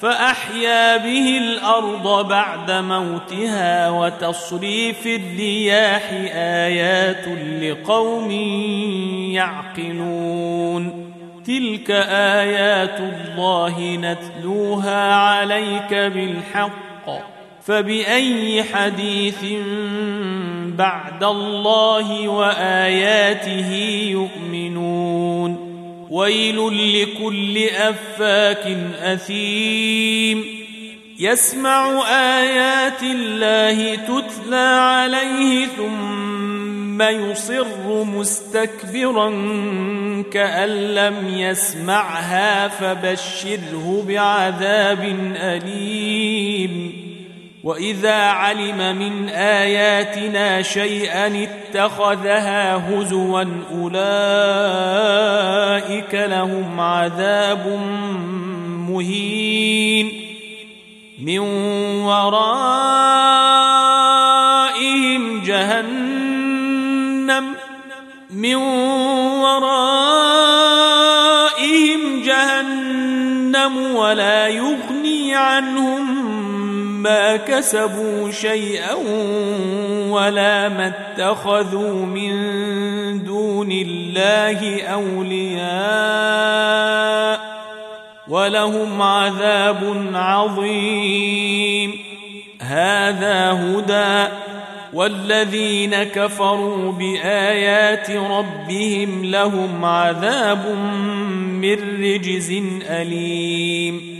فأحيا به الأرض بعد موتها وتصريف الرياح آيات لقوم يعقلون. تلك آيات الله نتلوها عليك بالحق. فبأي حديث بعد الله وآياته يؤمنون؟ ويل لكل أفاك أثيم. يسمع آيات الله تتلى عليه ثم يصر مستكبرا كأن لم يسمعها فبشره بعذاب أليم. واذا علم من اياتنا شيئا اتخذها هزوا اولئك لهم عذاب مهين. من ورائهم جهنم. من ورائهم جهنم ولا يغني عنهم ما كسبوا شيئا ولا ما اتخذوا من دون الله اولياء ولهم عذاب عظيم هذا هدى والذين كفروا بايات ربهم لهم عذاب من رجز اليم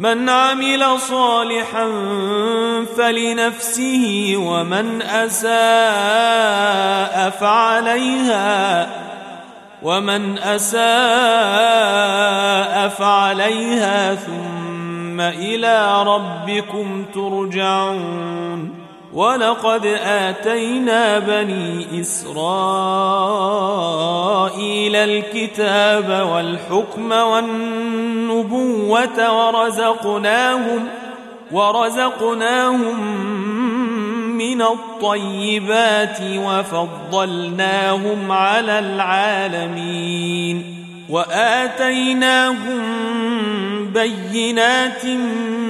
من عمل صالحا فلنفسه ومن أساء فعليها ومن أساء فعليها ثم إلى ربكم ترجعون ولقد آتينا بني إسرائيل الكتاب والحكم والنبوة ورزقناهم ورزقناهم من الطيبات وفضلناهم على العالمين. وآتيناهم بينات من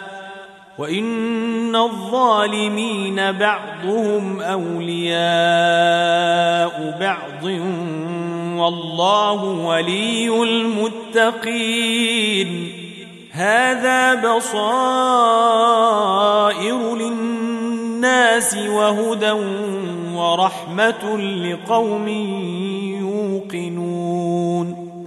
وان الظالمين بعضهم اولياء بعض والله ولي المتقين هذا بصائر للناس وهدى ورحمه لقوم يوقنون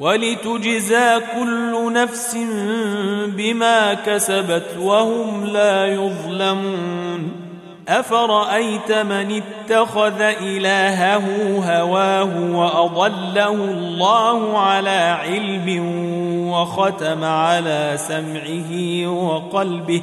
ولتجزى كل نفس بما كسبت وهم لا يظلمون أفرأيت من اتخذ إلهه هواه وأضله الله على علم وختم على سمعه وقلبه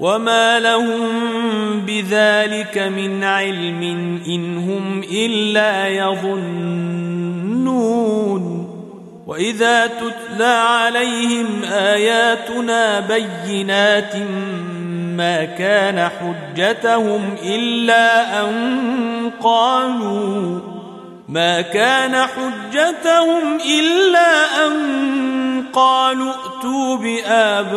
وما لهم بذلك من علم ان هم الا يظنون واذا تتلى عليهم اياتنا بينات ما كان حجتهم الا ان قالوا ما كان حجتهم الا ان قالوا ائتوا بآبائنا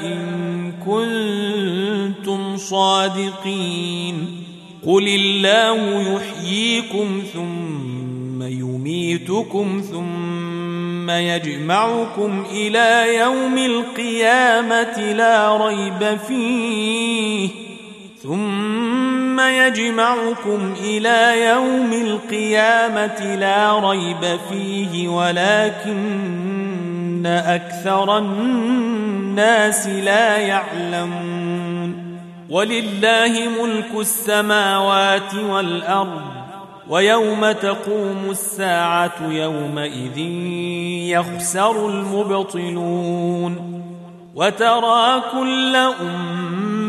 إن كنتم صادقين. قل الله يحييكم ثم يميتكم ثم يجمعكم إلى يوم القيامة لا ريب فيه ثم يجمعكم إلى يوم القيامة لا ريب فيه ولكن أكثر الناس لا يعلمون ولله ملك السماوات والأرض ويوم تقوم الساعة يومئذ يخسر المبطلون وترى كل أمة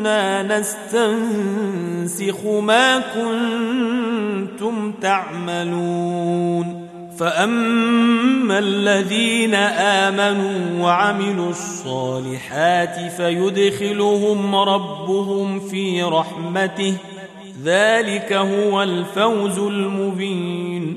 كنا نستنسخ ما كنتم تعملون. فأما الذين آمنوا وعملوا الصالحات فيدخلهم ربهم في رحمته. ذلك هو الفوز المبين.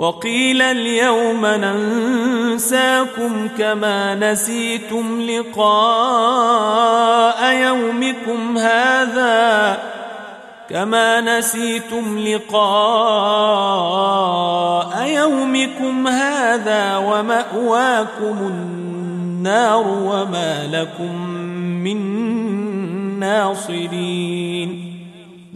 وقيل اليوم ننساكم كما نسيتم لقاء يومكم هذا كما نسيتم لقاء يومكم هذا ومأواكم النار وما لكم من ناصرين